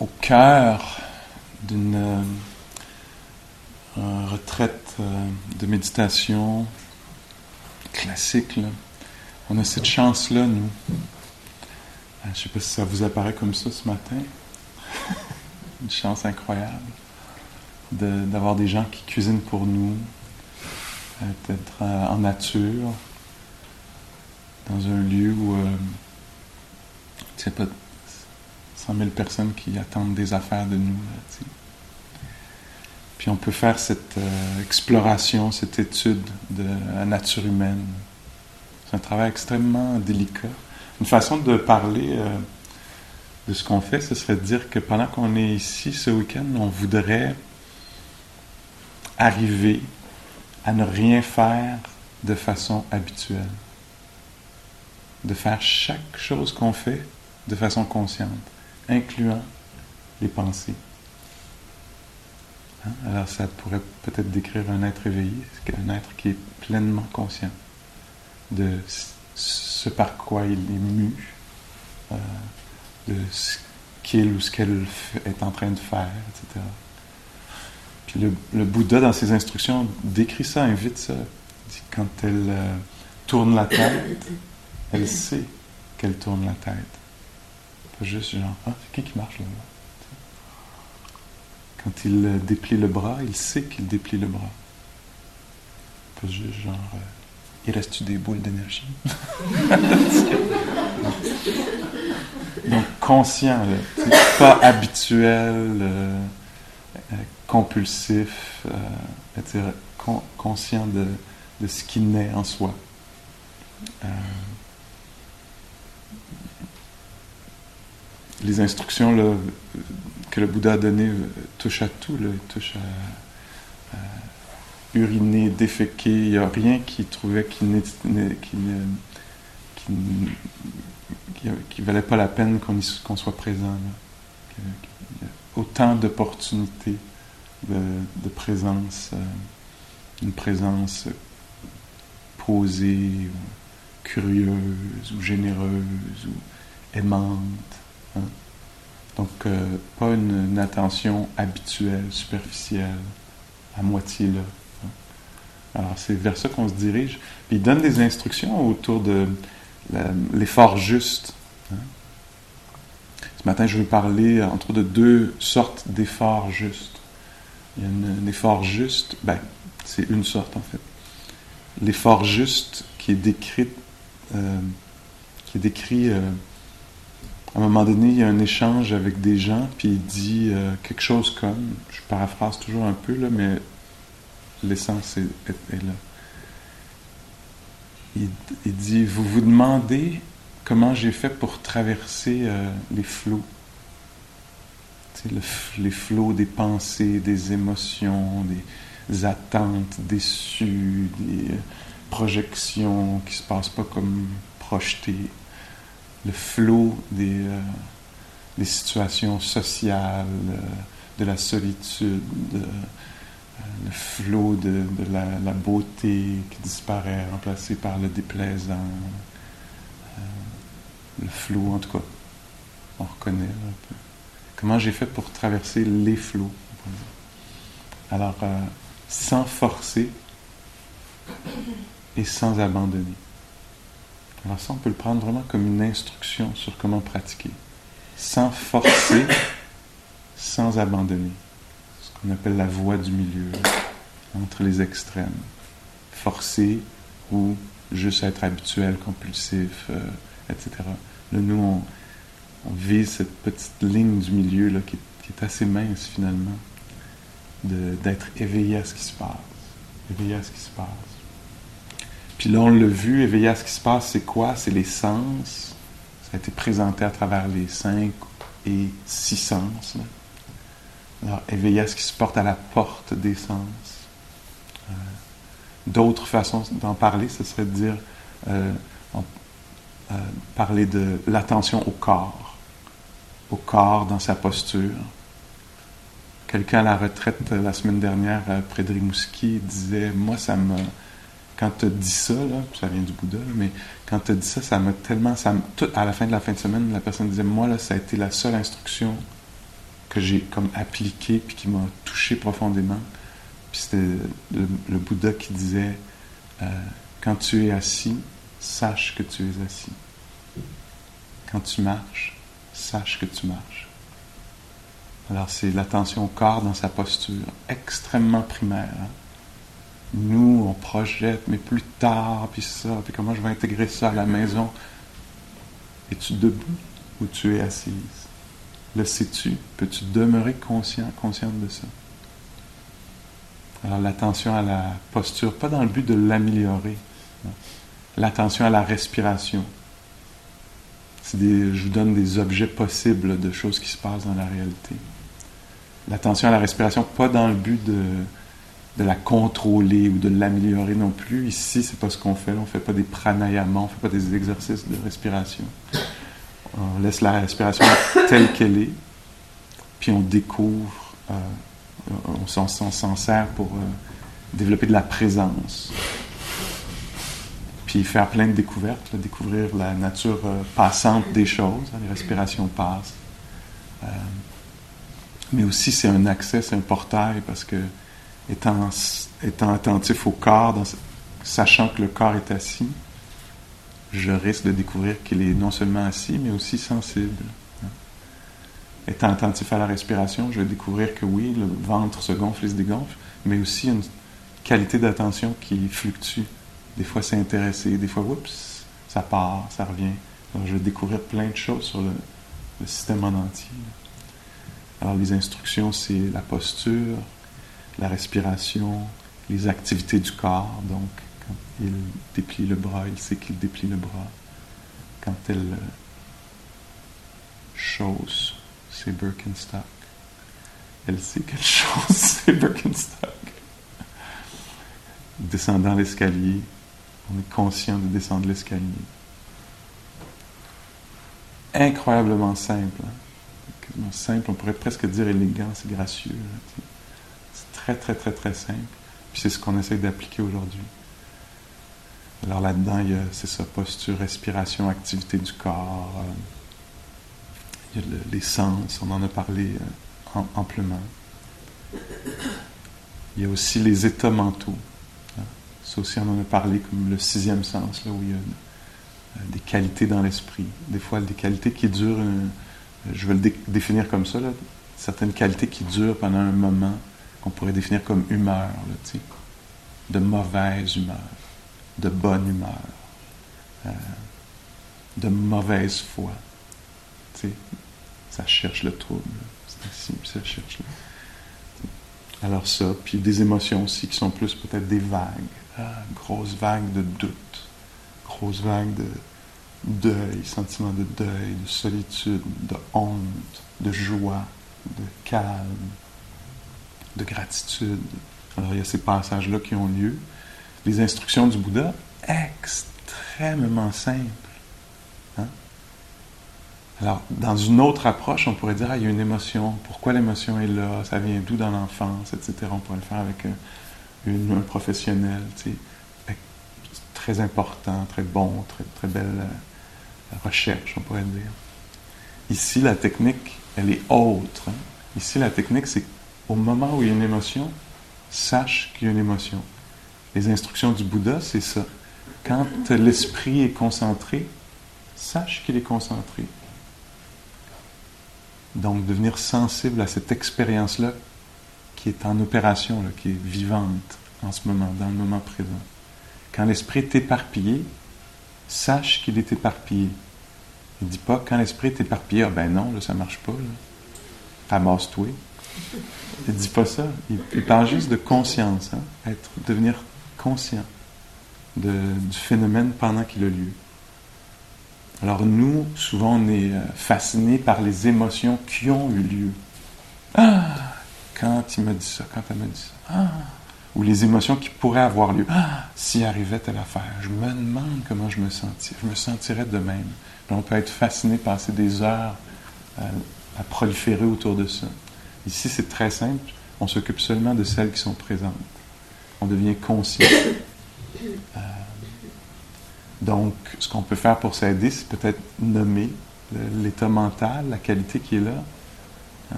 au cœur d'une euh, retraite euh, de méditation classique. On a cette chance-là, nous. Je ne sais pas si ça vous apparaît comme ça ce matin. Une chance incroyable d'avoir des gens qui cuisinent pour nous, d'être en nature, dans un lieu où c'est pas 100 000 personnes qui attendent des affaires de nous. Puis on peut faire cette euh, exploration, cette étude de la nature humaine. C'est un travail extrêmement délicat. Une façon de parler euh, de ce qu'on fait, ce serait de dire que pendant qu'on est ici ce week-end, on voudrait arriver à ne rien faire de façon habituelle. De faire chaque chose qu'on fait de façon consciente, incluant les pensées. Hein? Alors ça pourrait peut-être décrire un être éveillé, un être qui est pleinement conscient de ce par quoi il est mu, euh, de ce qu'il ou ce qu'elle est en train de faire, etc. Puis le, Bouddha, dans ses instructions, décrit ça, invite ça. Dit, quand elle euh, tourne la tête, elle sait qu'elle tourne la tête. Pas juste genre, ah, c'est qui qui marche là Quand il euh, déplie le bras, il sait qu'il déplie le bras. Pas juste genre, euh, il reste-tu des boules d'énergie. Donc conscient, pas habituel, euh, compulsif, etc. conscient de, de ce qui naît en soi les instructions que le Bouddha a données euh, touchent à tout, là, touchent à, uriner, déféquer. Il n'y a rien qui trouvait qui ne qui, valait pas la peine qu'on soit présent. Il y a autant d'opportunités de, présence, euh, une présence posée, curieuse, ou généreuse, ou aimante. Donc, euh, pas une, attention habituelle, superficielle, à moitié là. Alors, c'est vers ça qu'on se dirige. Puis, il donne des instructions autour de l'effort juste. Hein. Ce matin, je vais parler, entre autres, de deux sortes d'efforts justes. Il y a un, effort juste, ben, c'est une sorte en fait. L'effort juste qui est décrit, euh, qui est décrit euh, à un moment donné, il y a un échange avec des gens, puis il dit euh, quelque chose comme, je paraphrase toujours un peu, là, mais l'essence est, là. Il, dit, vous vous demandez comment j'ai fait pour traverser euh, les flots. les flots des pensées, des émotions, des attentes déçues, des projections qui ne se passent pas comme projetées le flot des, euh, des situations sociales, euh, de la solitude, euh, le flot de, la, beauté qui disparaît, remplacé par le déplaisant, le flot, en tout cas, on reconnaît un peu. Comment j'ai fait pour traverser les flots? Alors, sans forcer et sans abandonner. Alors ça, on peut le prendre vraiment comme une instruction sur comment pratiquer, sans forcer, sans abandonner. Ce qu'on appelle la voie du milieu, entre les extrêmes. Forcer ou juste être habituel, compulsif, euh, etc. Là, nous, on, vise cette petite ligne du milieu là, qui, qui est assez mince finalement, d'être éveillé à ce qui se passe. Éveillé à ce qui se passe. Puis là, on l'a vu, éveiller à ce qui se passe, c'est quoi? C'est les sens. Ça a été présenté à travers les cinq et six sens. Alors, éveiller à ce qui se porte à la porte des sens. Euh, d'autres façons d'en parler, ce serait de dire, euh, euh, parler de l'attention au corps, au corps dans sa posture. Quelqu'un à la retraite la semaine dernière, Frédéric Mouski, disait, moi, ça me quand tu as dit ça, ça vient du Bouddha, mais quand tu as dit ça, ça m'a tellement. À la fin de la fin de semaine, la personne disait Moi, ça a été la seule instruction que j'ai comme appliquée puis qui m'a touché profondément. Puis c'était le, Bouddha qui disait euh, Quand tu es assis, sache que tu es assis. Quand tu marches, sache que tu marches. Alors, c'est l'attention au corps dans sa posture, extrêmement primaire. Hein nous, on projette, mais plus tard, puis ça, puis comment je vais intégrer ça à la maison? Es-tu debout ou tu es assise? Le sais-tu? Peux-tu demeurer conscient, consciente de ça? Alors l'attention à la posture, pas dans le but de l'améliorer. L'attention à la respiration. je vous donne des objets possibles de choses qui se passent dans la réalité. L'attention à la respiration, pas dans le but de de la contrôler ou de l'améliorer non plus. Ici, c'est pas ce qu'on fait. On fait pas des pranayamas, on fait pas des exercices de respiration. On laisse la respiration telle qu'elle est, puis on découvre, euh, on s'en sert pour euh, développer de la présence. Puis faire plein de découvertes, découvrir la nature euh, passante des choses. les respirations passent. mais aussi, c'est un accès, c'est un portail parce que étant, attentif au corps, sachant que le corps est assis, je risque de découvrir qu'il est non seulement assis, mais aussi sensible. Étant attentif à la respiration, je vais découvrir que oui, le ventre se gonfle et se dégonfle, mais aussi une qualité d'attention qui fluctue. Des fois, c'est intéressé, des fois, oups, ça part, ça revient. je vais découvrir plein de choses sur le, le système en entier. Alors, les instructions, c'est la posture, la respiration, les activités du corps. Donc, quand il déplie le bras, il sait qu'il déplie le bras. Quand elle euh, chausse ses Birkenstock, elle sait qu'elle chausse ses Birkenstock. Descendant l'escalier, on est conscient de descendre l'escalier. Incroyablement simple. Hein. Simple, on pourrait presque dire élégant, c'est gracieux. Très, très, très, très simple. Puis c'est ce qu'on essaie d'appliquer aujourd'hui. Alors là-dedans, il y a, c'est ça, posture, respiration, activité du corps. Euh, il y a les sens, on en a parlé euh, amplement. Il y a aussi les états mentaux. Hein. Ça aussi, on en a parlé comme le sixième sens, là, où il y a euh, des qualités dans l'esprit. Des fois, des qualités qui durent, je vais le définir comme ça, là, certaines qualités qui durent pendant un moment qu'on pourrait définir comme humeur, de mauvaise humeur, de bonne humeur, euh, de mauvaise foi. Ça cherche le trouble. Ici, ça cherche. Alors ça, puis des émotions aussi qui sont plus peut-être des vagues. Ah, grosse vague de doute, grosse vague de deuil, sentiment de deuil, de solitude, de honte, de joie, de calme, de gratitude. Alors il y a ces passages-là qui ont lieu. Les instructions du Bouddha, extrêmement simples. Hein? Alors, dans une autre approche, on pourrait dire, ah, il y a une émotion, pourquoi l'émotion est là, ça vient d'où dans l'enfance, etc. On pourrait le faire avec un, une, professionnel, tu sais, très important, très bon, très, très belle euh, recherche, on pourrait dire. Ici, la technique, elle est autre. Hein. Ici, la technique, c'est au moment où il y a une émotion, sache qu'il y a une émotion. Les instructions du Bouddha, c'est ça. Quand l'esprit est concentré, sache qu'il est concentré. Donc, devenir sensible à cette expérience-là qui est en opération, qui est vivante en ce moment, dans le moment présent. Quand l'esprit est éparpillé, sache qu'il est éparpillé. Il ne dit pas quand l'esprit est éparpillé, ah ben non, là, ça ne marche pas. Ramasse-toi. Il ne dit pas ça. Il, parle juste de conscience, hein. être, devenir conscient du phénomène pendant qu'il a lieu. Alors nous, souvent, on est euh, fascinés par les émotions qui ont eu lieu. Ah, quand il m'a dit ça, quand elle m'a dit ça. Ah, ou les émotions qui pourraient avoir lieu. Ah, s'il arrivait telle affaire, je me demande comment je me sentirais. Je me sentirais de même. on peut être fasciné, passer des heures à, à proliférer autour de ça. Ici, c'est très simple. On s'occupe seulement de celles qui sont présentes. On devient conscient. Euh, donc, ce qu'on peut faire pour s'aider, c'est peut-être nommer l'état mental, la qualité qui est là. Hein?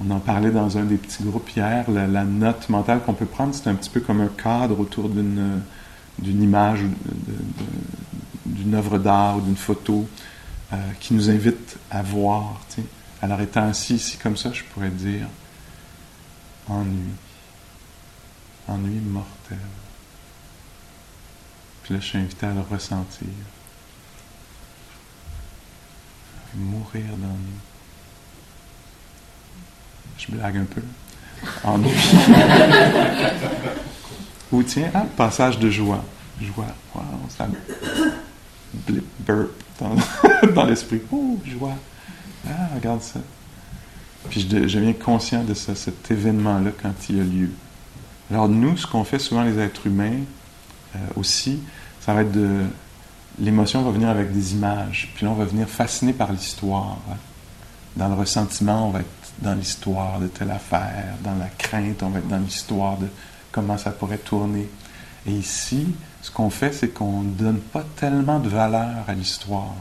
On en parlait dans un des petits groupes hier, la, note mentale qu'on peut prendre, c'est un petit peu comme un cadre autour d'une, d'une image, d'une œuvre d'art ou d'une photo euh, qui nous invite à voir. Alors, étant assis ici comme ça, je pourrais dire ennui, ennui mortel. Puis là, je suis invité à le ressentir. Mourir d'ennui. Je blague un peu. Ennui. Ou tiens, ah, passage de joie. Joie. Wow, ça blip, burp dans, dans l'esprit. Oh, joie. Ah, regarde ça. Puis je, deviens conscient de ça, cet événement-là quand il a lieu. Alors nous, ce qu'on fait souvent les êtres humains euh, aussi, ça va être de... L'émotion va venir avec des images, puis là on va venir fasciné par l'histoire. Hein. Dans le ressentiment, on va être dans l'histoire de telle affaire, dans la crainte, on va être dans l'histoire de comment ça pourrait tourner. Et ici, ce qu'on fait, c'est qu'on ne donne pas tellement de valeur à l'histoire.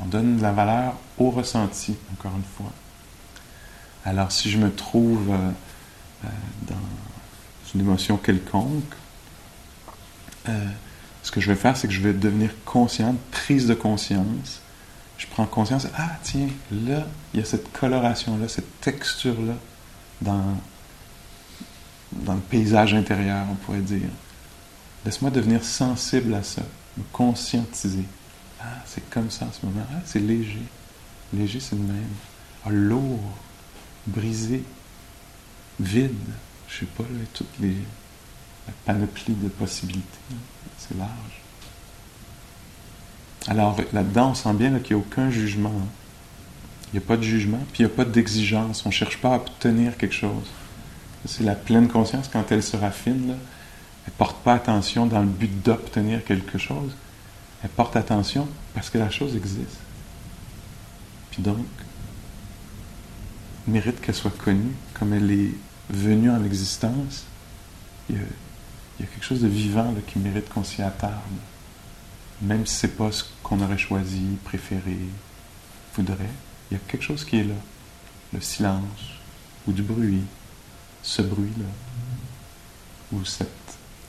On donne de la valeur au ressenti, encore une fois. Alors, si je me trouve euh, euh, dans une émotion quelconque, euh, ce que je vais faire, c'est que je vais devenir conscient, prise de conscience. Je prends conscience, ah tiens, là, il y a cette coloration-là, cette texture-là dans, dans le paysage intérieur, on pourrait dire. Laisse-moi devenir sensible à ça, me conscientiser. Ah, c'est comme ça en ce moment. Ah, c'est léger. Léger, c'est le même. Ah, lourd brisé, vide, je sais pas, là, toute les, la panoplie de possibilités. C'est large. Alors là-dedans, on sent bien qu'il n'y a aucun jugement. Il n'y a pas de jugement, puis il n'y a pas d'exigence. On ne cherche pas à obtenir quelque chose. C'est la pleine conscience quand elle se raffine. Elle ne porte pas attention dans le but d'obtenir quelque chose. Elle porte attention parce que la chose existe. Puis donc, mérite qu'elle soit connue, comme elle est venue en existence. Il y a, quelque chose de vivant qui mérite qu'on s'y attarde, même si ce n'est pas ce qu'on aurait choisi, préféré, voudrait. Il y a quelque chose qui est là, le silence, ou du bruit, ce bruit-là, ou cette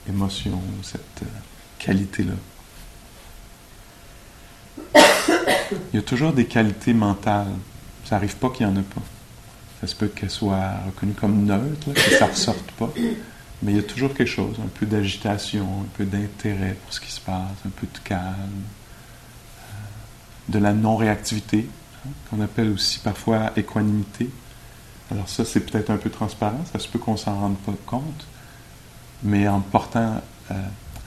émotion, ou cette euh, qualité-là. Il y a toujours des qualités mentales. Ça n'arrive pas qu'il n'y en a pas. Ça se peut qu'elle soit reconnue comme neutre, que ça ne ressorte pas. Mais il y a toujours quelque chose, un peu d'agitation, un peu d'intérêt pour ce qui se passe, un peu de calme, euh, de la non-réactivité, hein, qu'on appelle aussi parfois équanimité. Alors ça, c'est peut-être un peu transparent, ça se peut qu'on s'en rende pas compte, mais en portant euh,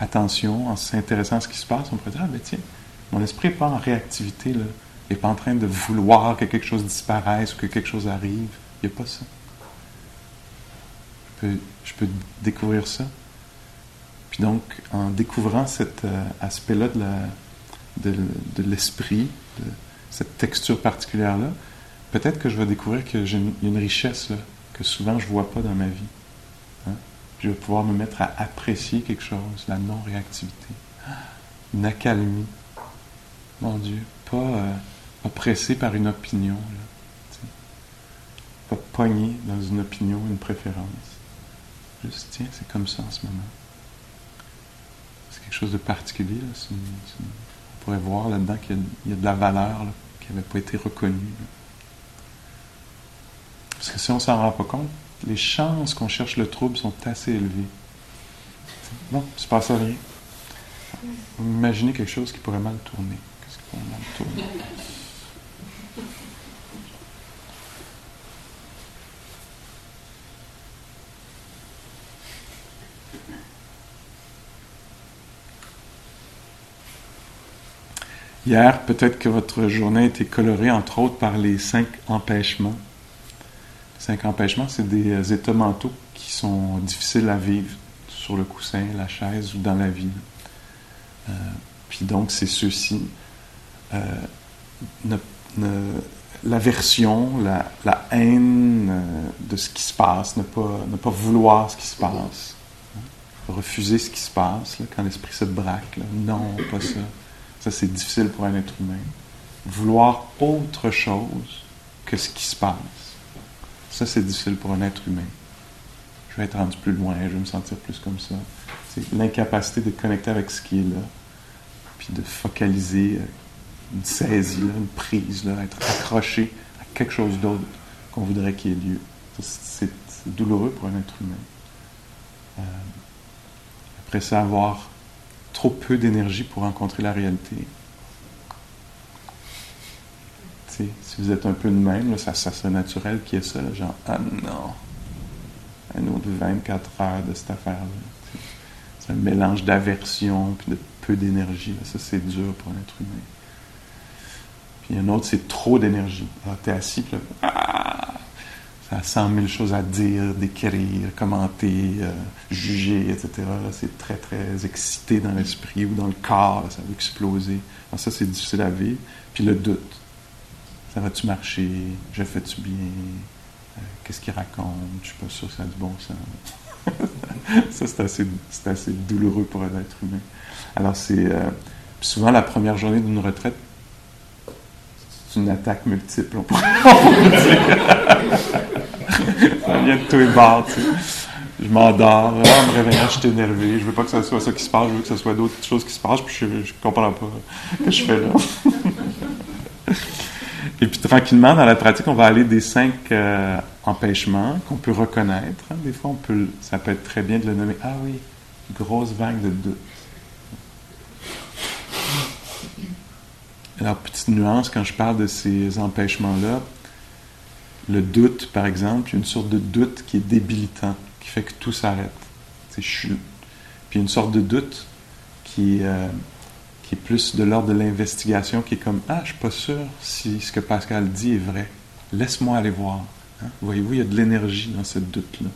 attention, en s'intéressant à ce qui se passe, on pourrait dire, ah ben tiens, mon esprit n'est pas en réactivité, il n'est pas en train de vouloir que quelque chose disparaisse ou que quelque chose arrive. Il n'y a pas ça. Je peux, découvrir ça. Puis donc, en découvrant cet euh, aspect-là de, l'esprit, cette texture particulière-là, peut-être que je vais découvrir que j'ai une, richesse là, que souvent je ne vois pas dans ma vie. Hein. Je vais pouvoir me mettre à apprécier quelque chose, la non-réactivité, une accalmie. Mon Dieu, pas, euh, pas pressé par une opinion. Pas pogné dans une opinion, une préférence. Juste, tiens, c'est comme ça en ce moment. C'est quelque chose de particulier. on pourrait voir là-dedans qu'il y, a de la valeur qui n'avait pas été reconnue. Parce que si on s'en rend pas compte, les chances qu'on cherche le trouble sont assez élevées. Non, il ne se passe rien. Imaginez quelque chose qui pourrait mal tourner. Hier, peut-être que votre journée a été colorée, entre autres, par les cinq empêchements. Cinq empêchements, c'est des euh, états mentaux qui sont difficiles à vivre sur le coussin, la chaise ou dans la vie. Euh, puis donc, c'est ceux-ci. Euh, l'aversion, la, la, haine euh, de ce qui se passe, ne pas, ne pas vouloir ce qui se passe, refuser ce qui se passe, quand l'esprit se braque. non, pas ça. Ça, c'est difficile pour un être humain. Vouloir autre chose que ce qui se passe. Ça, c'est difficile pour un être humain. Je vais être rendu plus loin, je vais me sentir plus comme ça. C'est l'incapacité de connecter avec ce qui est là, puis de focaliser euh, une saisie, une prise, là, être accroché à quelque chose d'autre qu'on voudrait qu'il y ait lieu. C'est douloureux pour un être humain. Euh, après ça, avoir trop peu d'énergie pour rencontrer la réalité. si vous êtes un peu de même, ça, serait naturel qu'il y ait ça, genre, ah non, un autre 24 heures de cette affaire-là. C'est un mélange d'aversion puis de peu d'énergie. Ça, c'est dur pour un être humain. Puis un autre, c'est trop d'énergie. Alors, tu es assis, puis là, ah, ça a 100 000 choses à dire, décrire, commenter, euh, juger, etc. C'est très, très excité dans l'esprit ou dans le corps, ça veut exploser. Alors ça, c'est difficile à vivre. Puis le doute. Ça va-tu marcher? Je fais-tu bien? Euh, qu'est-ce qu'il raconte? Je suis pas sûr que ça a du bon sens. ça, c'est assez, assez, douloureux pour un être humain. Alors, c'est euh, souvent la première journée d'une retraite, une attaque multiple, on pourrait dire. ça vient de tous les bords, tu sais. Je m'endors, ah, en me réveillant, je suis énervé, je veux pas que ce soit ça qui se passe, je veux que ce soit d'autres choses qui se passent, puis je, je comprends pas ce que je fais là. Et puis tranquillement, dans la pratique, on va aller des cinq euh, empêchements qu'on peut reconnaître. Des fois, on peut, ça peut être très bien de le nommer. Ah oui, grosse vague de doute. Alors, petite nuance, quand je parle de ces empêchements-là, le doute, par exemple, il une sorte de doute qui est débilitant, qui fait que tout s'arrête. C'est chute. Puis une sorte de doute qui, euh, qui est plus de l'ordre de l'investigation, qui est comme Ah, je suis pas sûr si ce que Pascal dit est vrai. Laisse-moi aller voir. Hein. Voyez-vous, il y a de l'énergie dans ce doute-là.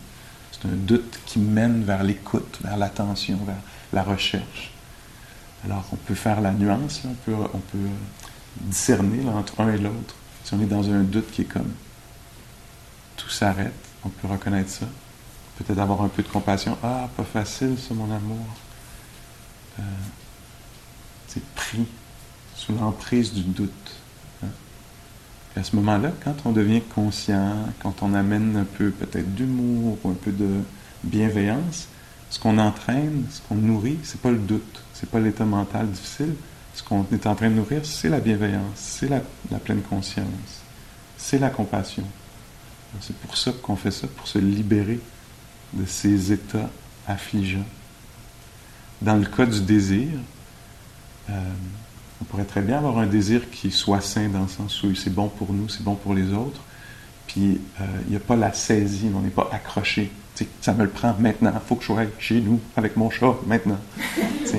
C'est un doute qui mène vers l'écoute, vers l'attention, vers la recherche. Alors, on peut faire la nuance, on, peut, on peut discerner entre un et l'autre. Si on est dans un doute qui est comme tout s'arrête, on peut reconnaître ça. Peut-être avoir un peu de compassion. Ah, pas facile, ça, mon amour. Euh, c'est pris sous l'emprise du doute. Hein. à ce moment-là, quand on devient conscient, quand on amène un peu peut-être d'humour ou un peu de bienveillance, ce qu'on entraîne, ce qu'on nourrit, c'est pas le doute, c'est pas l'état mental difficile. Ce qu'on est en train de nourrir, c'est la bienveillance, c'est la, pleine conscience, c'est la compassion. C'est pour ça qu'on fait ça, pour se libérer de ces états affligeants. Dans le cas du désir, euh, on pourrait très bien avoir un désir qui soit sain dans le sens où c'est bon pour nous, c'est bon pour les autres. Puis euh, il n'y a pas la saisie, on n'est pas accroché ça me le prend maintenant. Il faut que je sois chez nous avec mon chat maintenant.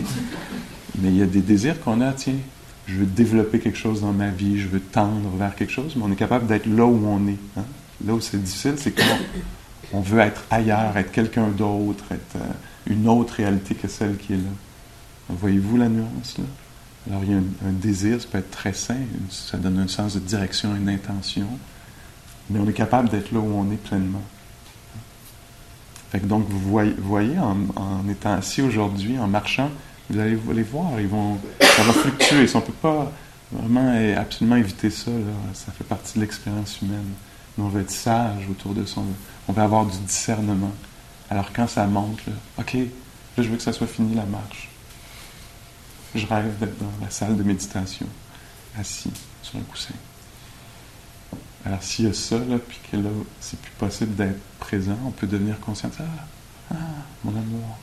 mais il y a des désirs qu'on a, tiens, je veux développer quelque chose dans ma vie, je veux tendre vers quelque chose, mais on est capable d'être là où on est. Hein. Là où c'est difficile, c'est qu'on on veut être ailleurs, être quelqu'un d'autre, être euh, une autre réalité que celle qui est là. Voyez-vous la nuance là? Alors il y a un, désir, ça peut être très sain, ça donne un sens de direction, une intention, mais on est capable d'être là où on est pleinement donc, vous voyez, en, étant assis aujourd'hui, en marchant, vous allez les voir, ils vont, ça va fluctuer. on ne peut pas vraiment et absolument éviter ça, ça fait partie de l'expérience humaine. Mais on va être sage autour de ça. On va avoir du discernement. Alors quand ça monte, là, OK, là, je veux que ça soit fini la marche. Je rêve d'être dans la salle de méditation, assis sur un coussin. Alors s'il y a ça, là, puis que là, c'est plus possible d'être présent, on peut devenir conscient. Ah, ah, mon amour.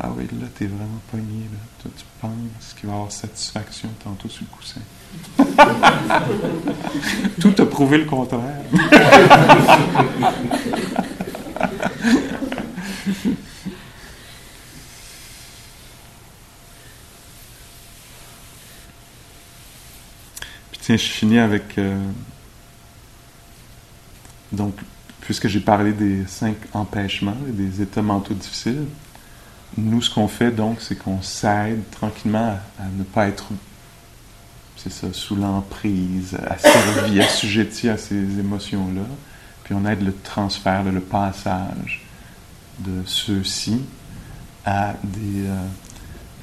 Ah oui, là, t'es vraiment pogné, là. Toi, tu penses qu'il va y avoir satisfaction tantôt sur le coussin. Tout a prouvé le contraire. Tiens, je finis avec. Euh, donc, puisque j'ai parlé des cinq empêchements et des états mentaux difficiles, nous, ce qu'on fait donc, c'est qu'on s'aide tranquillement à, ne pas être, c'est ça, sous l'emprise, asservi, assujetti à ces émotions-là. Puis on aide le transfert, le passage de ceux-ci à des, euh,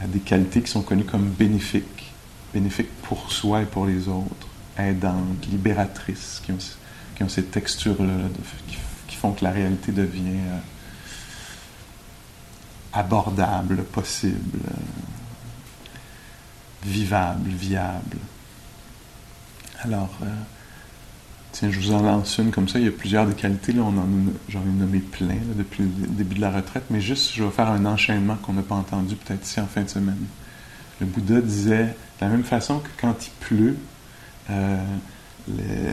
à des qualités qui sont connues comme bénéfiques, bénéfiques pour soi et pour les autres, aidantes, libératrices, qui ont, qui ont ces textures-là qui, font que la réalité devient euh, abordable, possible, euh, vivable, viable. Alors, Tiens, je vous en lance une comme ça. Il y a plusieurs des qualités. Là, on en j'en ai nommé plein depuis le début de la retraite. Mais juste, je vais faire un enchaînement qu'on n'a pas entendu peut-être ici en fin de semaine. Le Bouddha disait, de la même façon que quand il pleut, euh,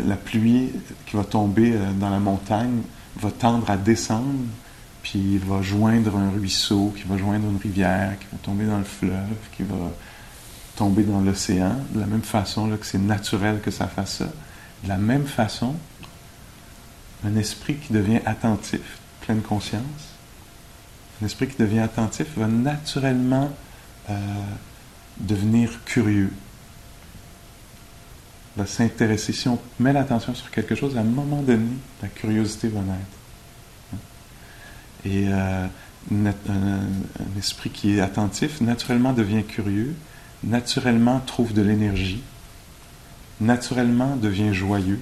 la pluie qui va tomber euh, dans la montagne va tendre à descendre, puis va joindre un ruisseau, qui va joindre une rivière, qui va tomber dans le fleuve, qui va tomber dans l'océan. De la même façon que c'est naturel que ça fasse ça de la même façon, un esprit qui devient attentif, pleine conscience, un esprit qui devient attentif va naturellement euh, devenir curieux, s'intéresser. Si on met l'attention sur quelque chose, à un moment donné, la curiosité va naître. Et euh, un, esprit qui est attentif, naturellement devient curieux, naturellement trouve de l'énergie, naturellement devient joyeux,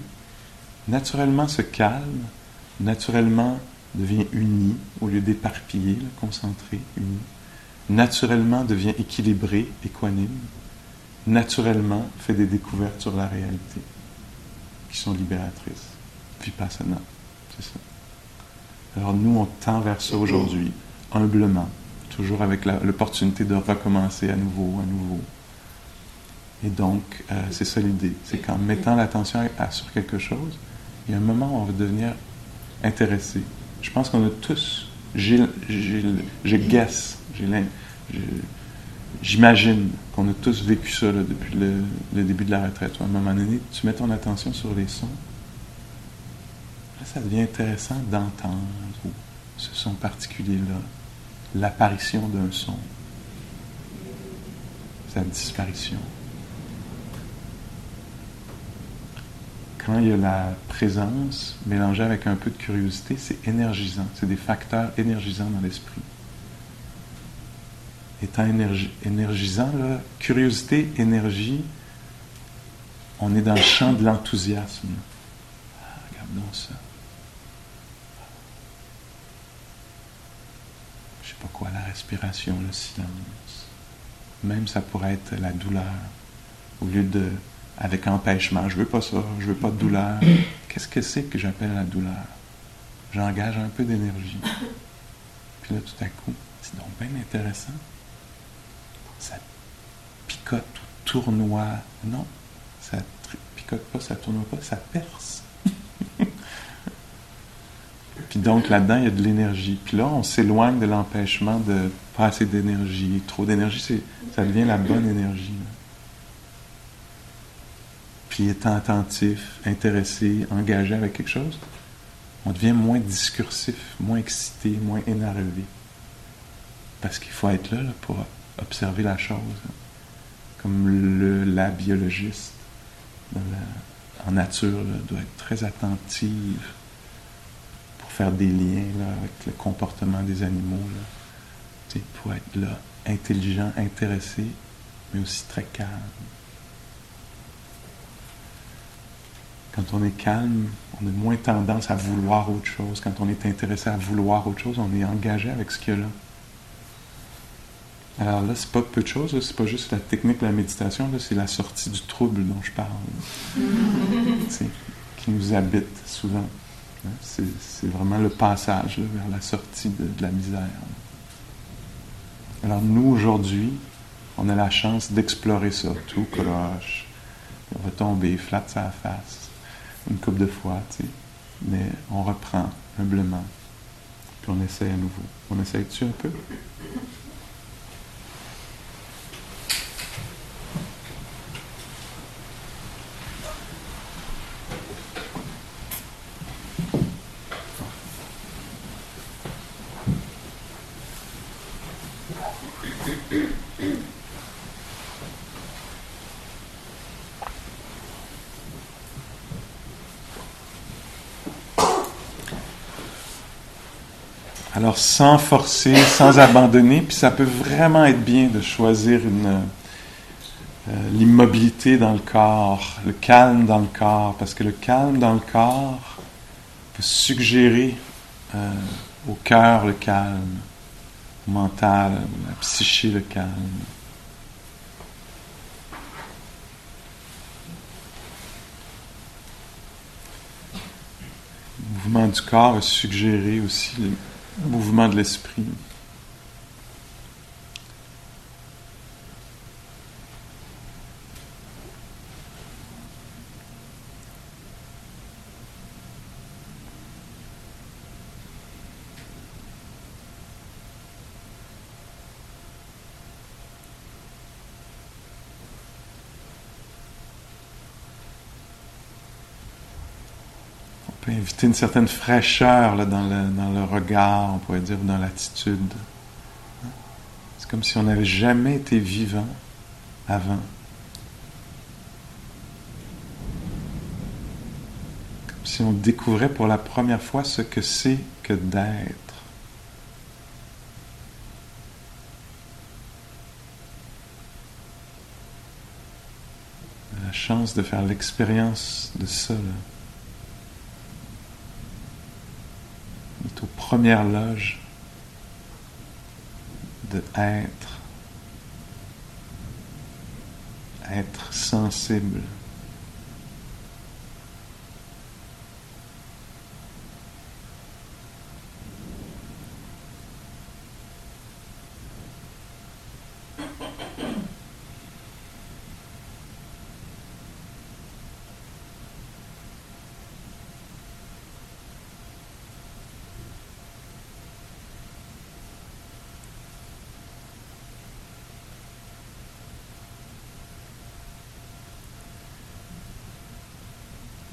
naturellement se calme, naturellement devient uni au lieu d'éparpiller, concentré, uni, naturellement devient équilibré, équanime, naturellement fait des découvertes sur la réalité qui sont libératrices. Vipassana, c'est ça. Alors nous, on tend vers ça aujourd'hui, humblement, toujours avec l'opportunité de recommencer à nouveau, à nouveau, et donc, euh, c'est ça l'idée. C'est qu'en mettant l'attention sur quelque chose, il y a un moment où on va devenir intéressé. Je pense qu'on a tous, je guess, j'imagine qu'on a tous vécu ça depuis le, début de la retraite. À un moment donné, tu mets ton attention sur les sons. Là, ça devient intéressant d'entendre ce son particulier-là, l'apparition d'un son, sa disparition. quand il y a la présence mélangée avec un peu de curiosité, c'est énergisant. C'est des facteurs énergisants dans l'esprit. Étant énergisant, là, curiosité, énergie, on est dans le champ de l'enthousiasme. Ah, regardons ça. Je sais pas quoi, la respiration, le silence. Même ça pourrait être la douleur. Au lieu de avec empêchement. Je veux pas ça, je veux pas de douleur. Qu'est-ce que c'est que j'appelle la douleur? J'engage un peu d'énergie. Puis là, tout à coup, c'est donc bien intéressant. Ça picote ou tournoie. Non, ça picote pas, ça tourne pas, ça perce. Puis donc là-dedans, il y a de l'énergie. Puis là, on s'éloigne de l'empêchement de pas assez d'énergie. Trop d'énergie, ça devient la bonne énergie puis étant attentif, intéressé, engagé avec quelque chose, on devient moins discursif, moins excité, moins énervé. Parce qu'il faut être là, pour observer la chose. Comme le, la biologiste en nature doit être très attentive pour faire des liens avec le comportement des animaux. Là. Pour être là, intelligent, intéressé, mais aussi très calme. Quand on est calme, on a moins tendance à vouloir autre chose. Quand on est intéressé à vouloir autre chose, on est engagé avec ce qu'il y a là. Alors là, c'est pas peu de choses, c'est pas juste la technique de la méditation, c'est la sortie du trouble dont je parle, qui nous habite souvent. C'est vraiment le passage vers la sortie de, la misère. Alors nous, aujourd'hui, on a la chance d'explorer ça, tout croche. On va tomber, flatte sa face une coupe de fois, tu sais. Mais on reprend humblement, puis on essaie à nouveau. On essaie dessus un peu? Sans forcer, sans abandonner, puis ça peut vraiment être bien de choisir euh, l'immobilité dans le corps, le calme dans le corps, parce que le calme dans le corps peut suggérer euh, au cœur le calme, au mental, à la psyché le calme. Le mouvement du corps va suggérer aussi mouvement de l'esprit. Peut inviter une certaine fraîcheur là, dans, le, dans le regard, on pourrait dire, dans l'attitude. C'est comme si on n'avait jamais été vivant avant. Comme si on découvrait pour la première fois ce que c'est que d'être. La chance de faire l'expérience de ça. Là. Aux premières loges de être, être sensible.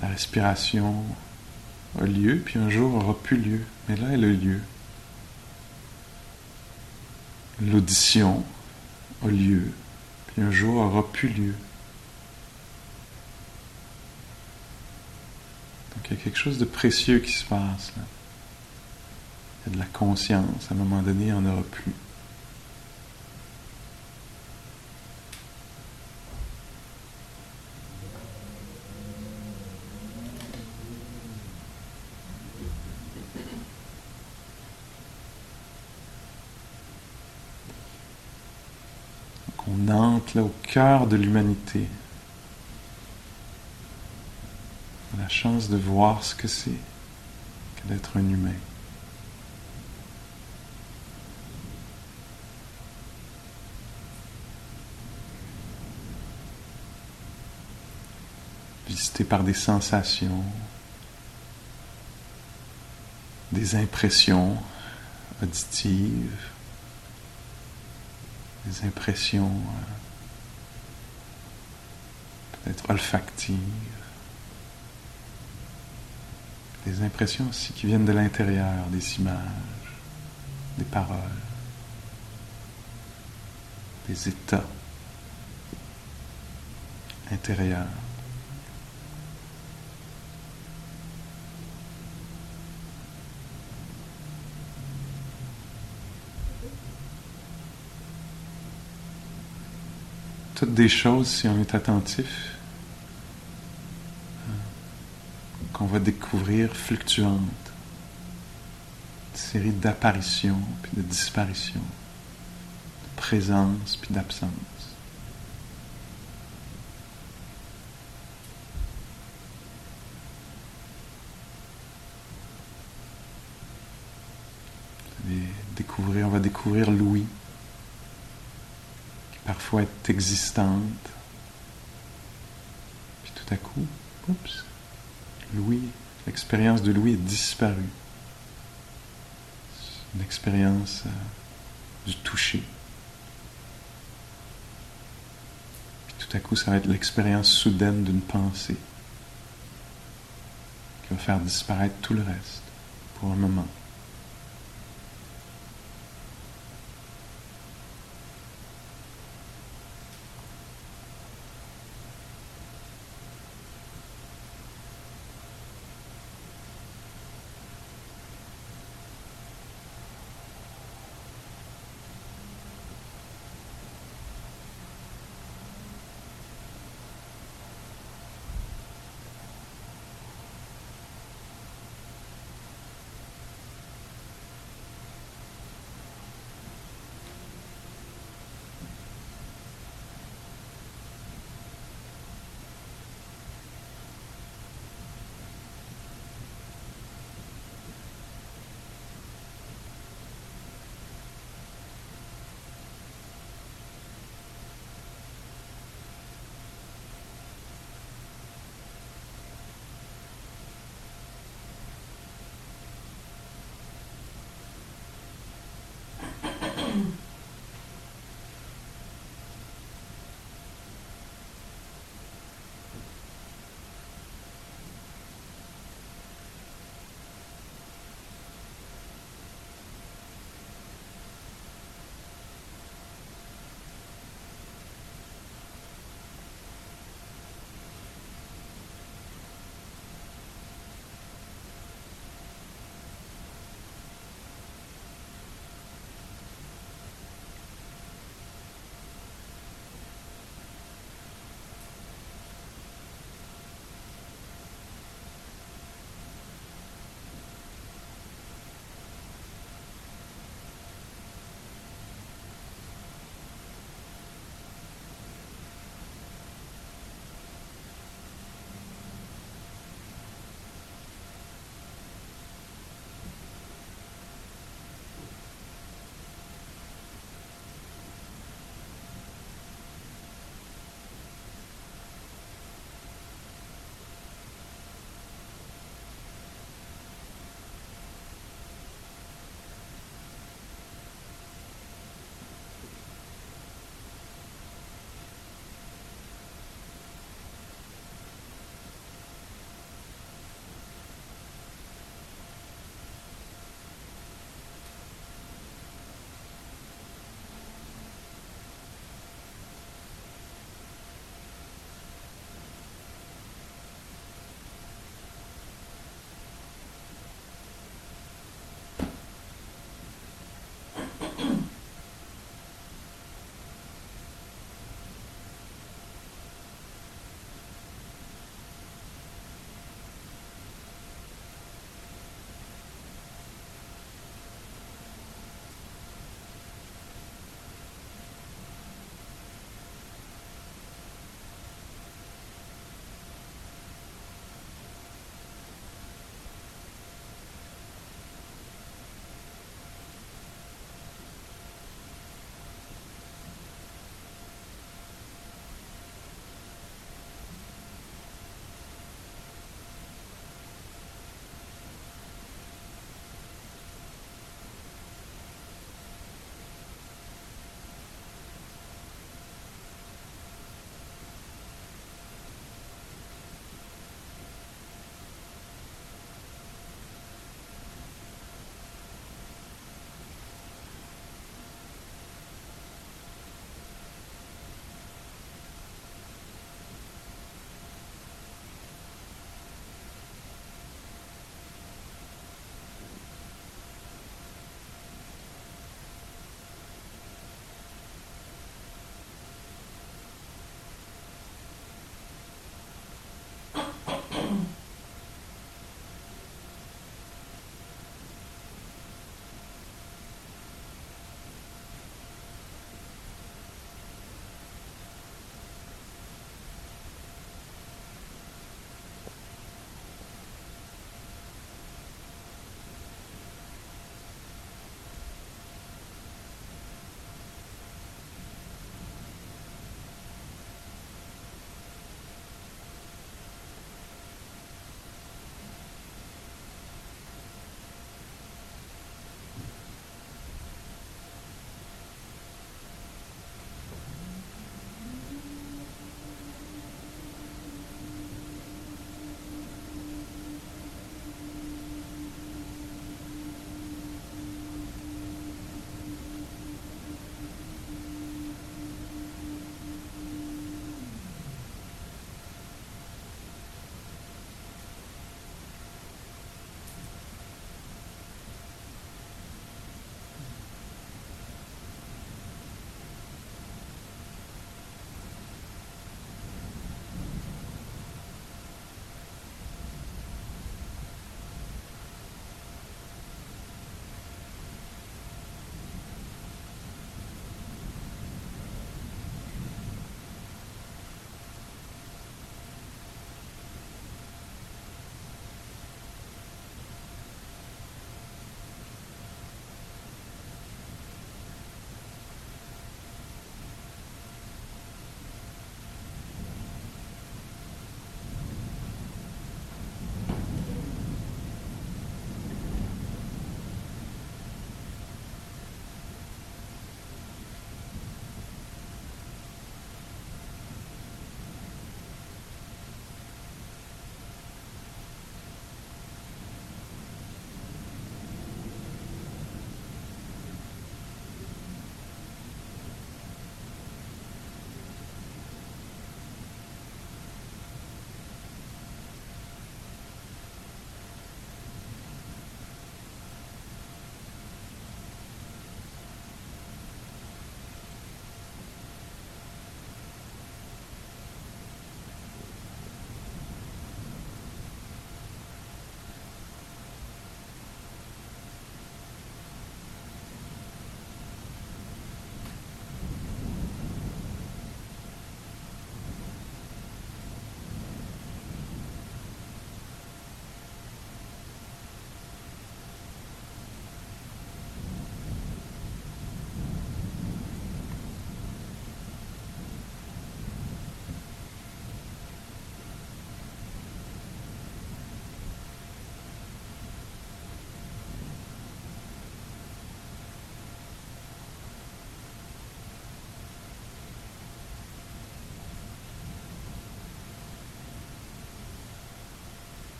La a lieu, puis un jour aura plus lieu. Mais là, elle a lieu. L'audition a lieu, puis un jour aura plus lieu. Donc il y a quelque chose de précieux qui se passe là. Il y a de la conscience. À un moment donné, il n'y en aura plus. Là au cœur de l'humanité. La chance de voir ce que c'est que d'être un humain. Visité par des sensations, des impressions auditives, des impressions euh, peut-être olfactives, des impressions aussi qui viennent de l'intérieur, des images, des paroles, des états intérieurs. Toutes des choses, si on est attentif, qu'on va découvrir fluctuantes. Une série d'apparitions puis de disparitions, de présence puis d'absence. On va découvrir Louis parfois est existante. Puis tout à coup, oups, Louis, l'expérience de Louis est disparue. Une expérience euh, du toucher. Puis tout à coup, ça va être l'expérience soudaine d'une pensée qui va faire disparaître tout le reste pour un moment.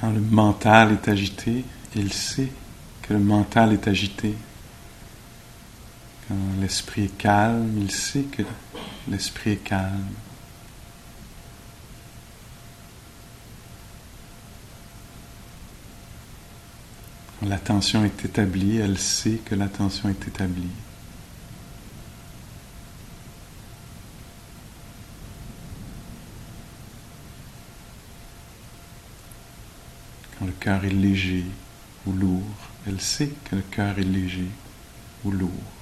Quand le mental est agité, il sait que le mental est agité. Quand l'esprit est calme, il sait que l'esprit est calme. Quand l'attention est établie, elle sait que l'attention est établie. Quand le cœur est léger ou lourd, elle sait que le cœur est léger ou lourd.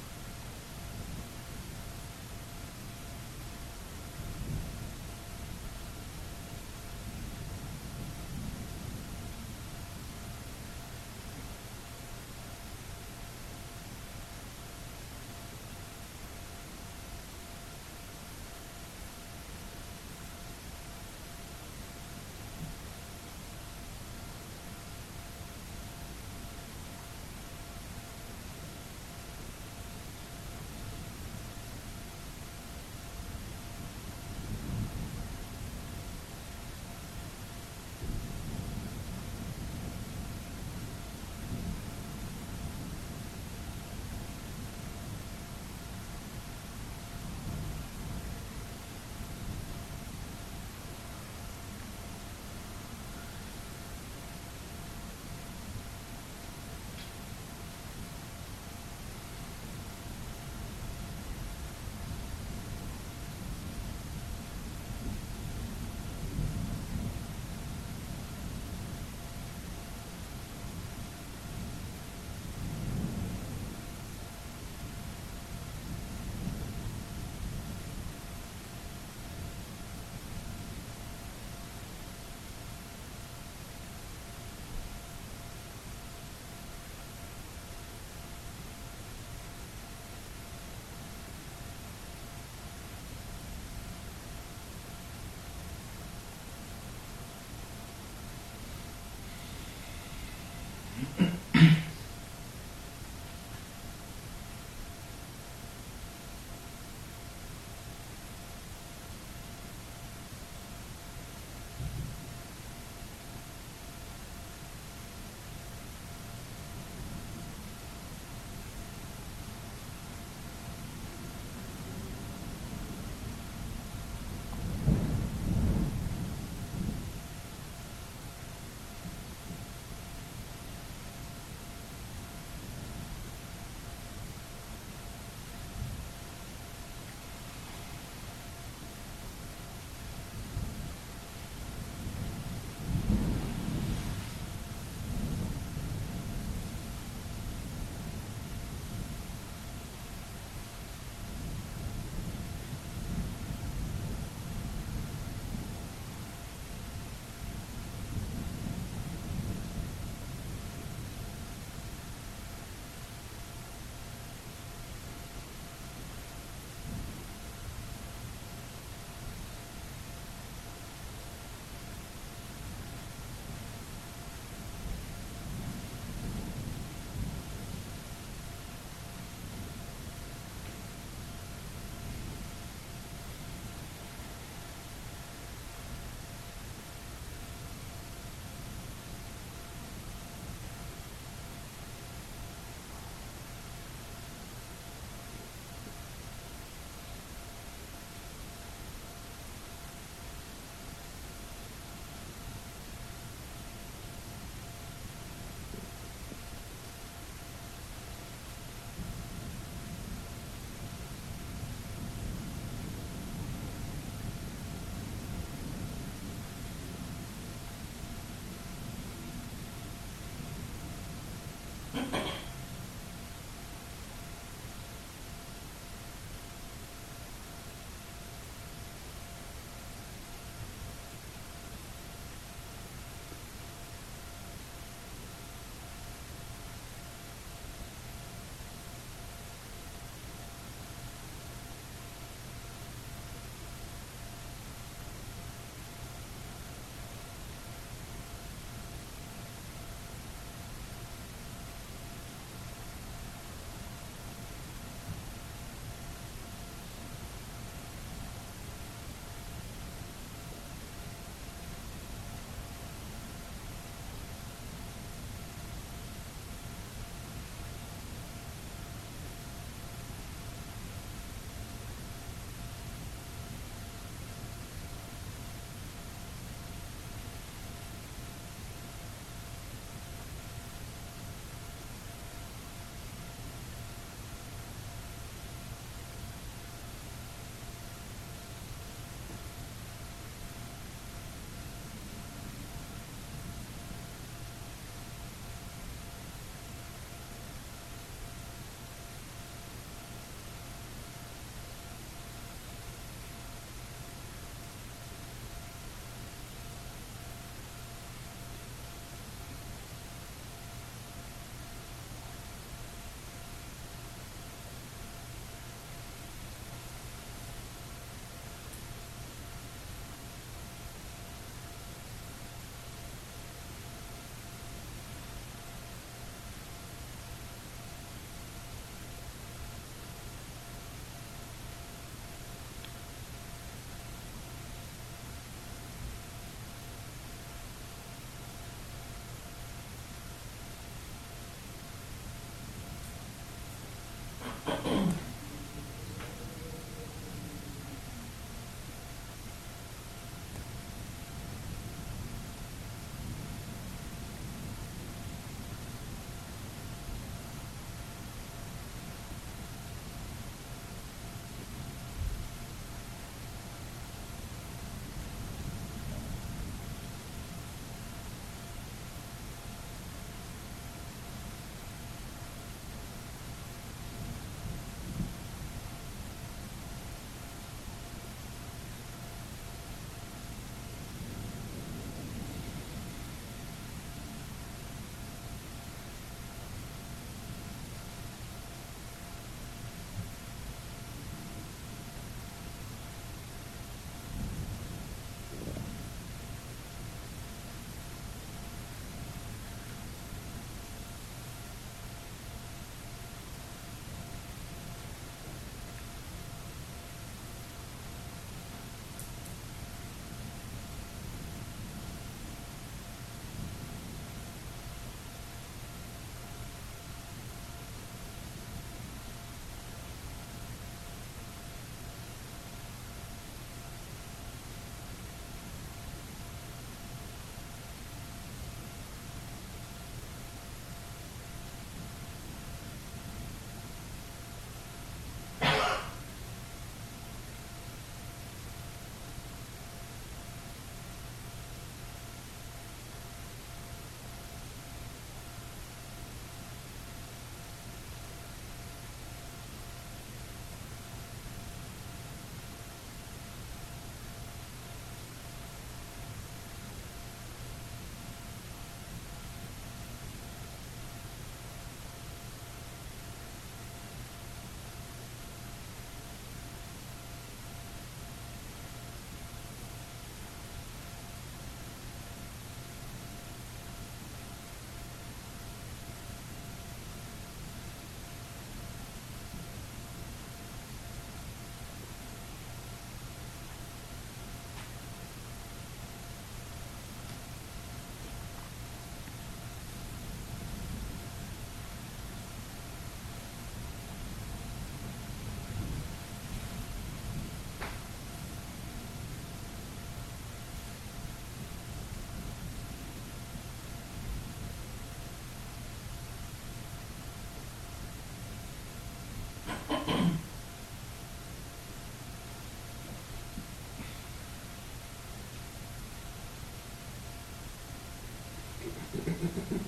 Thank you.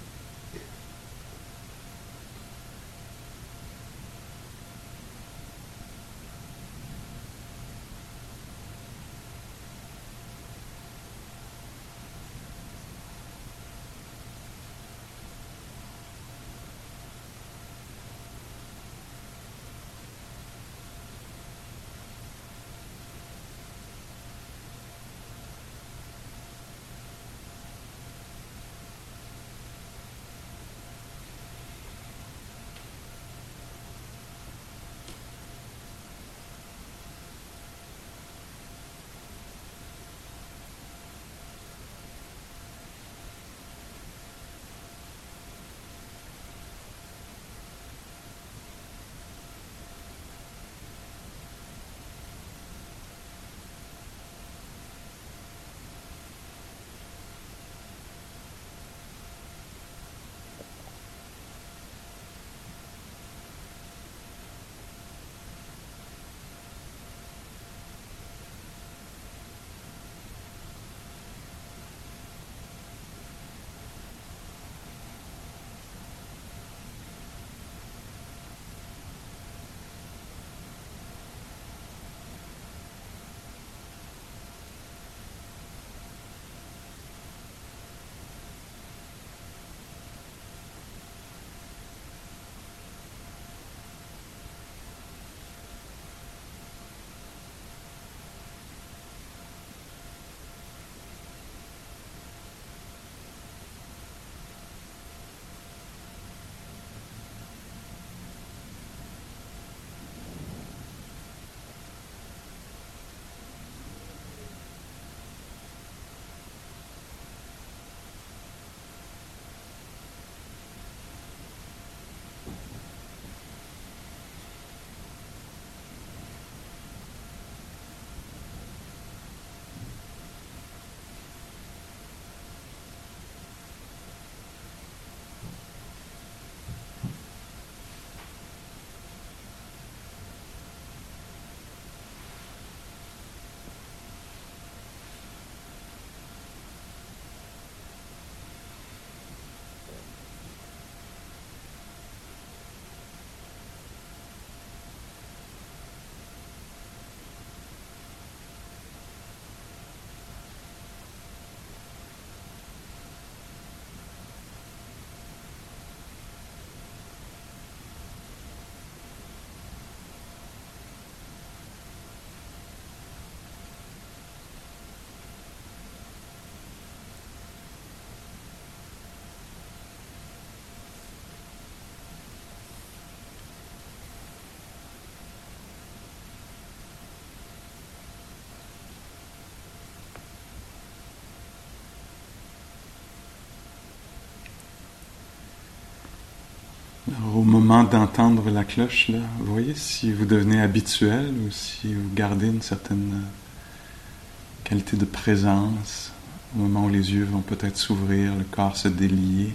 Au moment d'entendre la cloche, vous voyez si vous devenez habituel ou si vous gardez une certaine euh, qualité de présence au moment où les yeux vont peut-être s'ouvrir, le corps se délier.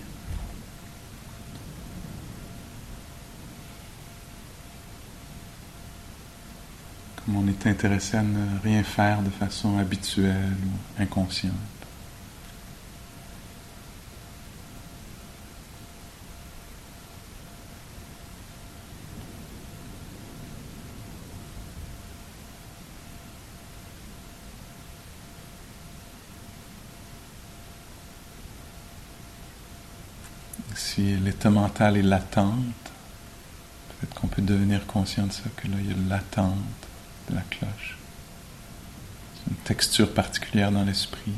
Comme on est intéressé à ne rien faire de façon habituelle ou inconsciente. Mental est l'attente, peut-être qu'on peut devenir conscient de ça, que là, il y a l'attente de la cloche. C'est une texture particulière dans l'esprit.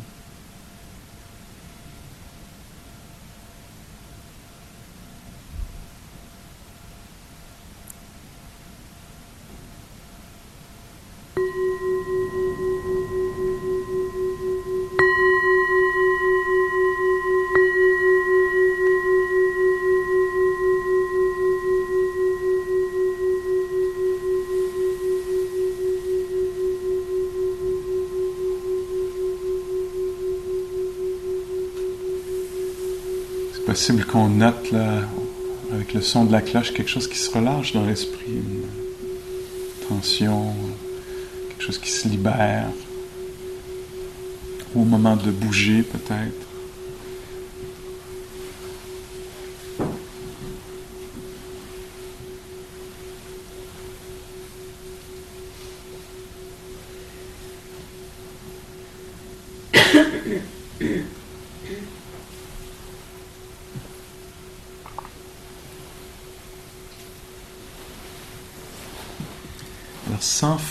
possible qu'on note là, avec le son de la cloche quelque chose qui se relâche dans l'esprit, une tension, quelque chose qui se libère, au moment de bouger peut-être.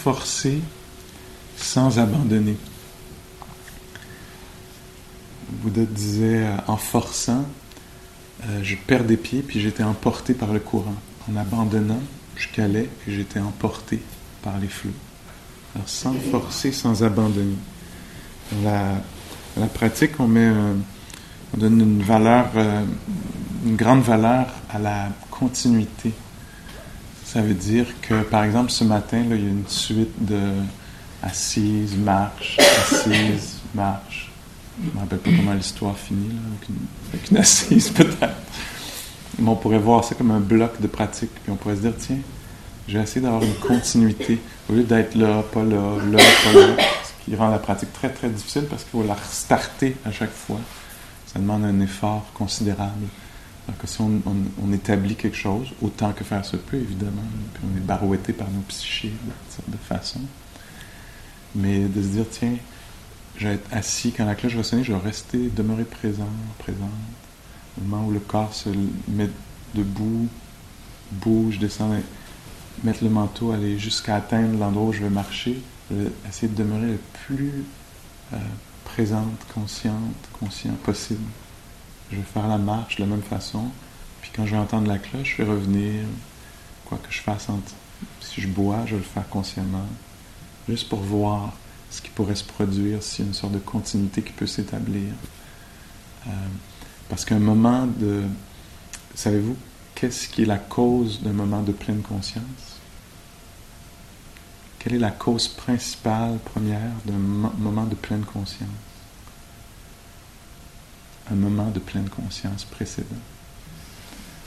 forcer, sans abandonner. Bouddha disait euh, en forçant, euh, je perds des pieds, puis j'étais emporté par le courant. En abandonnant, je calais et j'étais emporté par les flots. Alors, sans forcer, sans abandonner. Dans la, pratique, on met, on donne une valeur, euh, une grande valeur à la continuité. Ça veut dire que, par exemple, ce matin, il y a une suite de assise, marche, assise, marche. Je ne me rappelle pas comment l'histoire finit, là, avec, une, assise peut-être. Mais on pourrait voir ça comme un bloc de pratique, puis on pourrait se dire, tiens, j'ai essayé d'avoir une continuité, au lieu d'être là, pas là, là, pas là, ce qui rend la pratique très, très difficile parce qu'il faut la restarter à chaque fois. Ça demande un effort considérable. Que si on, établit quelque chose, autant que faire se peut, évidemment, puis on est barouetté par nos psychés de toutes mais de se dire, tiens, je vais être assis, quand la cloche va sonner, je vais rester, demeurer présent, présent, au moment où le corps se met debout, bouge, descend, mettre le manteau, aller jusqu'à atteindre l'endroit où je vais marcher, essayer de demeurer le plus euh, présente, consciente, conscient possible. Je vais faire la marche de la même façon, puis quand je vais entendre la cloche, je vais revenir, quoi que je fasse, si je bois, je vais le faire consciemment, juste pour voir ce qui pourrait se produire, s'il y a une sorte de continuité qui peut s'établir. Euh, parce qu'un moment de... Savez-vous, qu'est-ce qui est la cause d'un moment de pleine conscience? Quelle est la cause principale, première, d'un moment de pleine conscience? Un moment de pleine conscience précédent.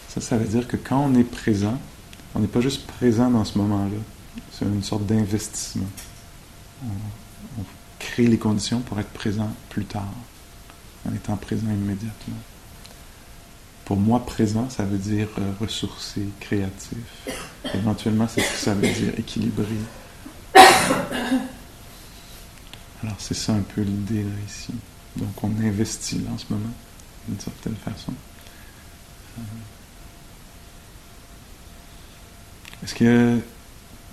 Ça, ça veut dire que quand on est présent, on n'est pas juste présent dans ce moment-là, c'est une sorte d'investissement. On, crée les conditions pour être présent plus tard, en étant présent immédiatement. Pour moi, présent, ça veut dire euh, ressourcé, créatif. Éventuellement, c'est ce que ça veut dire, équilibré. Alors, c'est ça un peu l'idée ici. Donc, on investit là en ce moment, d'une certaine façon. Euh, est-ce qu'il y a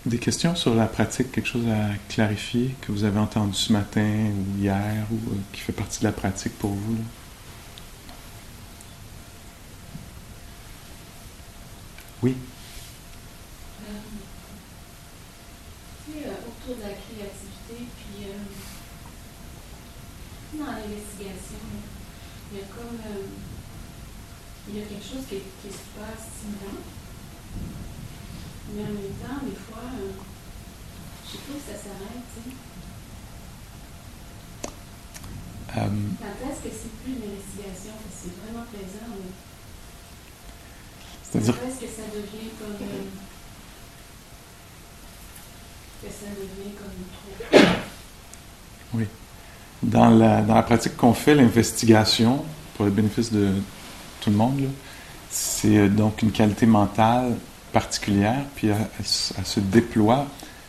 des questions sur la pratique, quelque chose à clarifier que vous avez entendu ce matin ou hier ou euh, qui fait partie de la pratique pour vous? Oui. Euh, tu sais, autour de la créativité, puis euh, dans l'investigation, il y a comme. Euh, il y a quelque chose qui est, qui est super stimulant. Mais en même temps, des fois, euh, je sais pas que ça s'arrête, tu sais. Quand est-ce que c'est plus une investigation? C'est vraiment plaisant, mais c'est-à-dire. Est-ce que ça devient comme. Euh, que ça devient comme trop. Oui. Dans la, pratique qu'on fait, l'investigation, pour le bénéfice de tout le monde, c'est euh, donc une qualité mentale particulière, puis elle, se déploie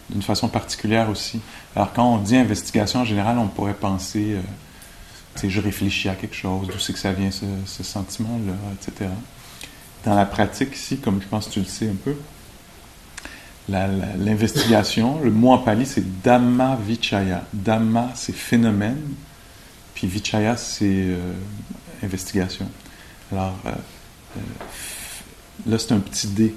d'une façon particulière aussi. Alors quand on dit investigation, en général, on pourrait penser, euh, je réfléchis à quelque chose, d'où c'est que ça vient ce, ce sentiment-là, etc dans la pratique ici, comme je pense que tu le sais un peu, l'investigation, le mot en pali c'est Dhamma Vichaya. Dhamma c'est phénomène, puis Vichaya c'est euh, investigation. Alors euh, euh, là c'est un petit D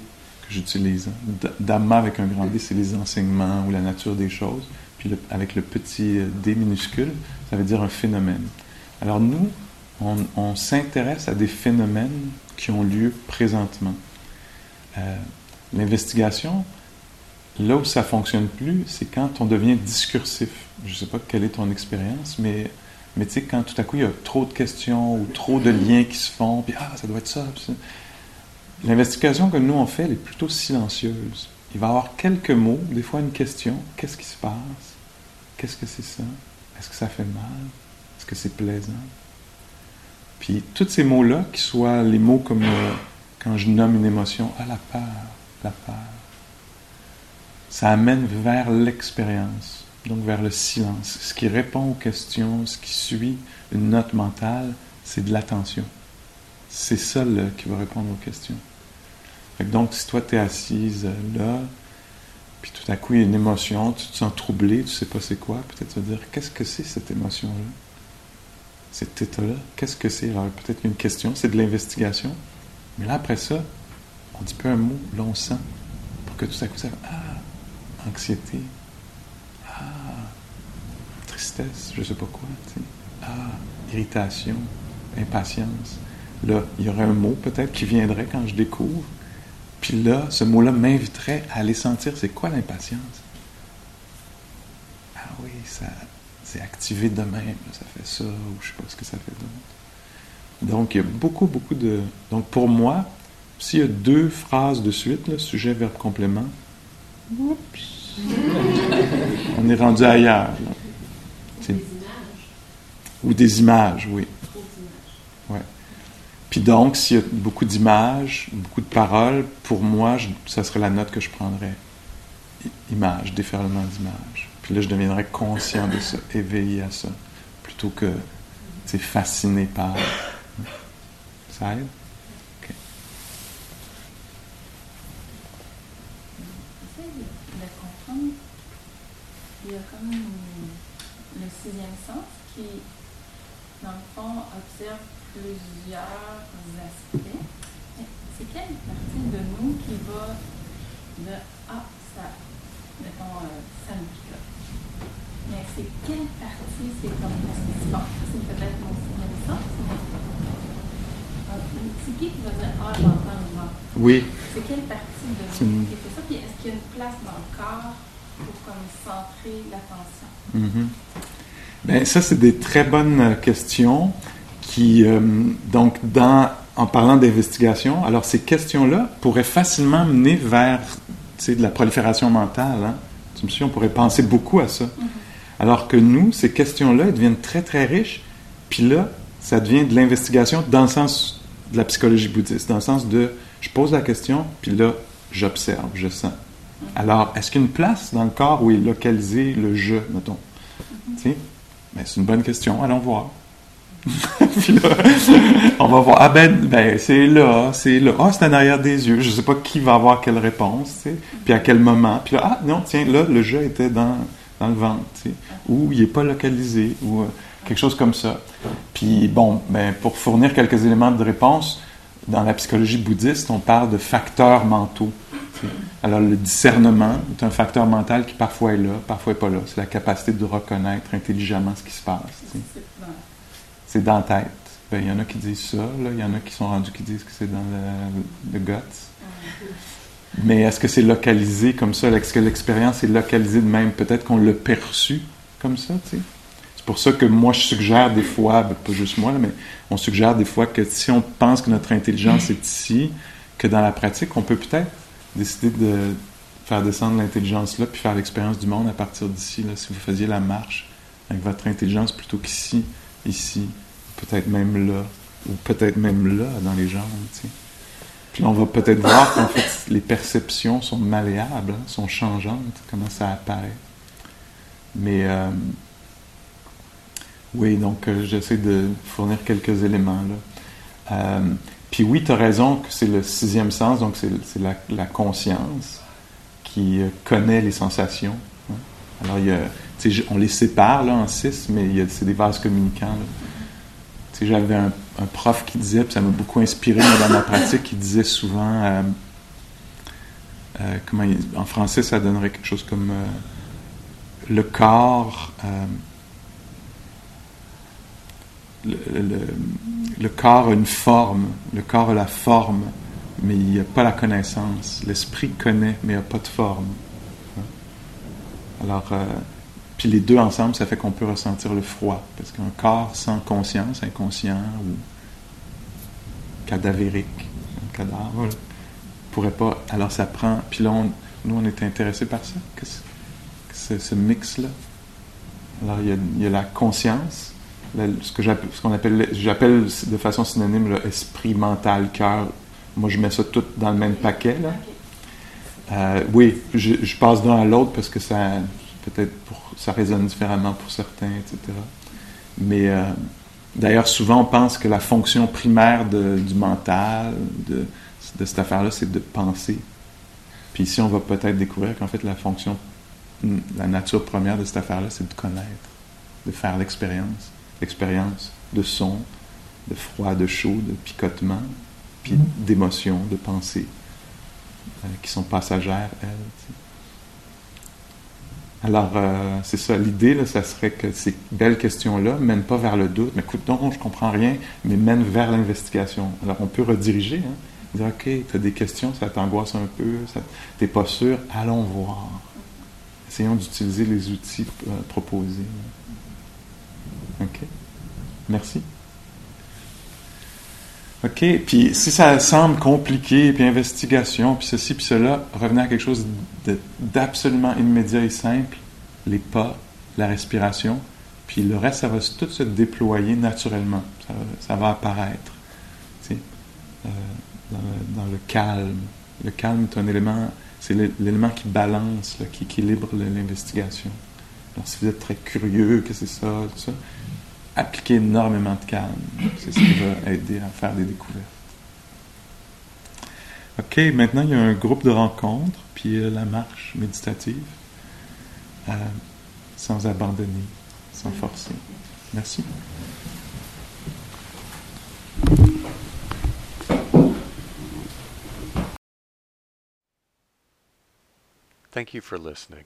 que j'utilise. Hein. Dhamma avec un grand D c'est les enseignements ou la nature des choses, puis avec le petit D minuscule ça veut dire un phénomène. Alors nous, on, s'intéresse à des phénomènes qui ont lieu présentement. L'investigation, là où ça fonctionne plus, c'est quand on devient discursif. Je ne sais pas quelle est ton expérience, mais, mais tu sais, quand tout à coup il y a trop de questions ou trop de liens qui se font, puis ah, ça doit être ça. L'investigation que nous on fait, elle est plutôt silencieuse. Il va y avoir quelques mots, des fois une question qu'est-ce qui se passe? Qu'est-ce que c'est ça? Est-ce que ça fait mal? Est-ce que c'est plaisant? Puis tous ces mots-là, qui soient les mots comme euh, quand je nomme une émotion, ah la peur, la peur, ça amène vers l'expérience. donc vers le silence. Ce qui répond aux questions, ce qui suit une note mentale, c'est de l'attention. C'est ça qui va répondre aux questions. donc, si toi, tu es assise là, puis tout à coup, il y a une émotion, tu te sens troublé, tu sais pas c'est quoi, peut-être tu vas dire, qu'est-ce que c'est cette émotion-là? Cet état-là, qu'est-ce que c'est? Alors, peut-être une question, c'est de l'investigation. Mais là, après ça, on dit pas un mot, là, on sent, pour que tout à coup, ça ah, anxiété, ah, tristesse, je sais pas quoi, ah, irritation, impatience. Là, il y aurait un mot peut-être qui viendrait quand je découvre. Puis là, ce mot-là m'inviterait à aller sentir c'est quoi l'impatience. Ah oui, ça c'est activé de même, ça fait ça, ou je sais pas ce que ça fait d'autre. Donc, il y a beaucoup, beaucoup de. Donc, pour moi, s'il y a deux phrases de suite, sujet, verbe, complément, oups, on est rendu ailleurs. Des images. Ou des images, oui. Puis donc, s'il y a beaucoup d'images, beaucoup de paroles, pour moi, ça serait la note que je prendrais. Image, déferlement d'images. Puis là, je deviendrais conscient de ça, éveillé à ça, plutôt que fasciné par. Ça aide? OK. de comprendre, il y a comme le sixième sens qui, dans le fond, observe plusieurs aspects. C'est quelle partie de nous qui va de Ah, ça, mettons, euh, ça me pique Mais c'est quelle partie, c'est comme. Bon, c'est peut-être mon sixième sens, c'est qui qui va dire Ah, j'entends le Oui. C'est quelle partie de nous qui fait ça? Puis est-ce qu'il y a une place dans le corps pour comme centrer l'attention? Mm Ben, ça, c'est des très bonnes questions qui, euh, donc, dans, en parlant d'investigation, alors ces questions-là pourraient facilement mener vers de la prolifération mentale. Hein? Tu me suis, on pourrait penser beaucoup à ça. Mm-hmm. Alors que nous, ces questions-là, elles deviennent très, très riches. Puis là, ça devient de l'investigation dans le sens de la psychologie bouddhiste, dans le sens de je pose la question, puis là, j'observe, je sens. Mm-hmm. Alors, est-ce qu'il y a une place dans le corps où est localisé le je, mettons? Mm c'est une bonne question, allons voir. là, on va voir. Ah ben, ben c'est là, c'est là. Ah, c'est en arrière des yeux. Je sais pas qui va avoir quelle réponse. Puis à quel moment. Puis là, ah non, tiens, là, le jeu était dans, dans le ventre. Ou il n'est pas localisé, ou euh, quelque chose comme ça. Puis bon, ben, pour fournir quelques éléments de réponse, dans la psychologie bouddhiste, on parle de facteurs mentaux. Alors, le discernement est un facteur mental qui parfois est là, parfois n'est pas là. C'est la capacité de reconnaître intelligemment ce qui se passe c'est dans la tête. Ben, il y en a qui disent ça, il y en a qui sont rendus qui disent que c'est dans le, le guts. Mais est-ce que c'est localisé comme ça? Est-ce que l'expérience est localisée de même? Peut-être qu'on l'a perçu comme ça, tu sais. C'est pour ça que moi, je suggère des fois, ben, pas juste moi, mais on suggère des fois que si on pense que notre intelligence est ici, que dans la pratique, on peut peut-être décider de faire descendre l'intelligence là, puis faire l'expérience du monde à partir d'ici, là, si vous faisiez la marche avec votre intelligence plutôt qu'ici, ici, peut-être même là, ou peut-être même là, dans les jambes. Tu sais. Puis on va peut-être voir qu'en fait, les perceptions sont malléables, hein, sont changeantes, comment ça apparaît. Mais euh, oui, donc euh, j'essaie de fournir quelques éléments là. Euh, puis oui, tu as raison que c'est le sixième sens, donc c'est la, conscience qui connaît les sensations. Hein. Alors il y a on les sépare en six, mais c'est des vases communicants. J'avais un, prof qui disait, puis ça m'a beaucoup inspiré dans ma pratique, qui disait souvent, euh, euh, en français ça donnerait quelque chose comme euh, le corps, le, corps a une forme, le corps a la forme, mais il n'y a pas la connaissance. L'esprit connaît, mais il n'y a pas de forme. Alors, puis les deux ensemble, ça fait qu'on peut ressentir le froid. Parce qu'un corps sans conscience, inconscient ou cadavérique, un cadavre, pourrait pas. Alors ça prend. Puis là, nous, on est intéressés par ça, que ce mix-là. Alors il y, a, la conscience, ce que j'appelle, ce qu'on appelle, j'appelle de façon synonyme esprit, mental, cœur. Moi, je mets ça tout dans le même paquet là. Euh, oui, je, je passe d'un à l'autre parce que ça, peut-être pour, ça résonne différemment pour certains, etc. Mais euh, d'ailleurs, souvent on pense que la fonction primaire de, du mental, de, de cette affaire-là, c'est de penser. Puis ici, on va peut-être découvrir qu'en fait, la fonction, la nature première de cette affaire-là, c'est de connaître, de faire l'expérience, l'expérience de son, de froid, de chaud, de picotement, puis d'émotions, de pensées, euh, qui sont passagères, elles. Alors, euh, c'est ça, l'idée, ça serait que ces belles questions-là mènent pas vers le doute, mais écoute, non, je comprends rien, mais mènent vers l'investigation. Alors, on peut rediriger, hein, dire, OK, tu as des questions, ça t'angoisse un peu, tu n'es pas sûr, allons voir. Essayons d'utiliser les outils euh, proposés. OK? Merci. OK? Puis si ça semble compliqué, puis investigation, puis ceci, puis cela, revenez à quelque chose d'absolument immédiat et simple, les pas, la respiration, puis le reste, ça va tout se déployer naturellement. Ça, va apparaître. Tu euh, dans, le, calme. Le calme est un élément, c'est l'élément qui balance, qui équilibre l'investigation. Donc si vous êtes très curieux, que c'est ça, tout ça, appliquer énormément de calme. C'est ce qui va aider à faire des découvertes. OK, maintenant il y a un groupe de rencontres, puis la marche méditative, euh, sans abandonner, sans forcer. Merci. Thank you for listening.